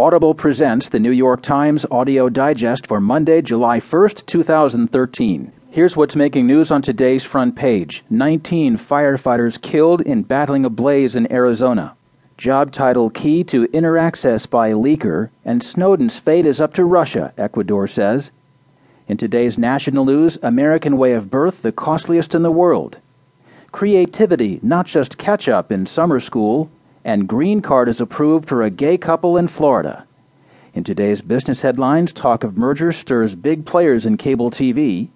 Audible presents the New York Times Audio Digest for Monday, July 1st, 2013. Here's what's making news on today's front page 19 firefighters killed in battling a blaze in Arizona. Job title key to inner access by leaker, and Snowden's fate is up to Russia, Ecuador says. In today's national news, American way of birth the costliest in the world. Creativity, not just catch up in summer school, and green card is approved for a gay couple in Florida. In today's business headlines, talk of merger stirs big players in cable TV,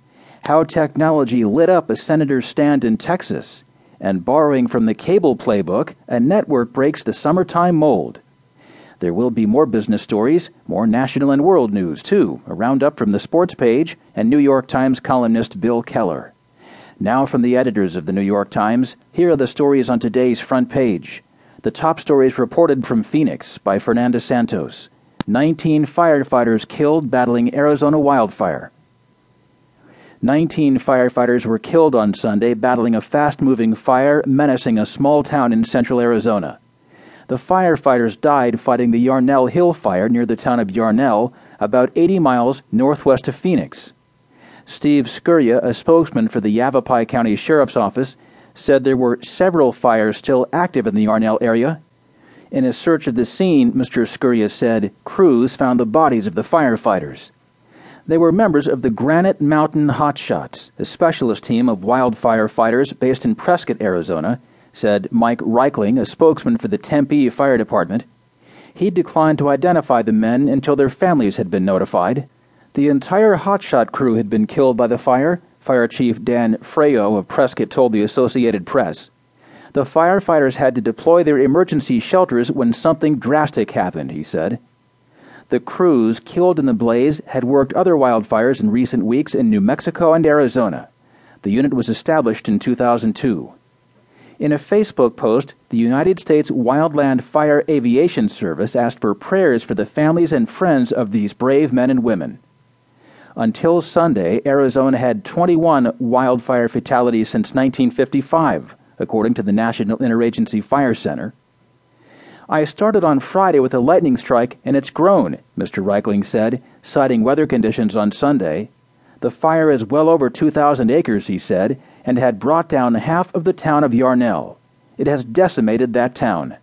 how technology lit up a senator's stand in Texas, and borrowing from the cable playbook, a network breaks the summertime mold. There will be more business stories, more national and world news, too, a roundup from the sports page and New York Times columnist Bill Keller. Now, from the editors of the New York Times, here are the stories on today's front page. The top stories reported from Phoenix by Fernanda Santos. 19 firefighters killed battling Arizona wildfire. 19 firefighters were killed on Sunday battling a fast moving fire menacing a small town in central Arizona. The firefighters died fighting the Yarnell Hill fire near the town of Yarnell, about 80 miles northwest of Phoenix. Steve Scuria, a spokesman for the Yavapai County Sheriff's Office, said there were several fires still active in the Yarnell area. In a search of the scene, Mr. Scuria said crews found the bodies of the firefighters. They were members of the Granite Mountain Hotshots, a specialist team of wildfire fighters based in Prescott, Arizona, said Mike Reichling, a spokesman for the Tempe Fire Department. He declined to identify the men until their families had been notified. The entire hotshot crew had been killed by the fire, Fire Chief Dan Fraijo of Prescott told the Associated Press. The firefighters had to deploy their emergency shelters when something drastic happened, he said. The crews killed in the blaze had worked other wildfires in recent weeks in New Mexico and Arizona. The unit was established in 2002. In a Facebook post, the United States Wildland Fire Aviation Service asked for prayers for the families and friends of these brave men and women. Until Sunday, Arizona had 21 wildfire fatalities since 1955, according to the National Interagency Fire Center. I started on Friday with a lightning strike, and it's grown, Mr. Reichling said, citing weather conditions on Sunday. The fire is well over 2,000 acres, he said, and had brought down half of the town of Yarnell. It has decimated that town.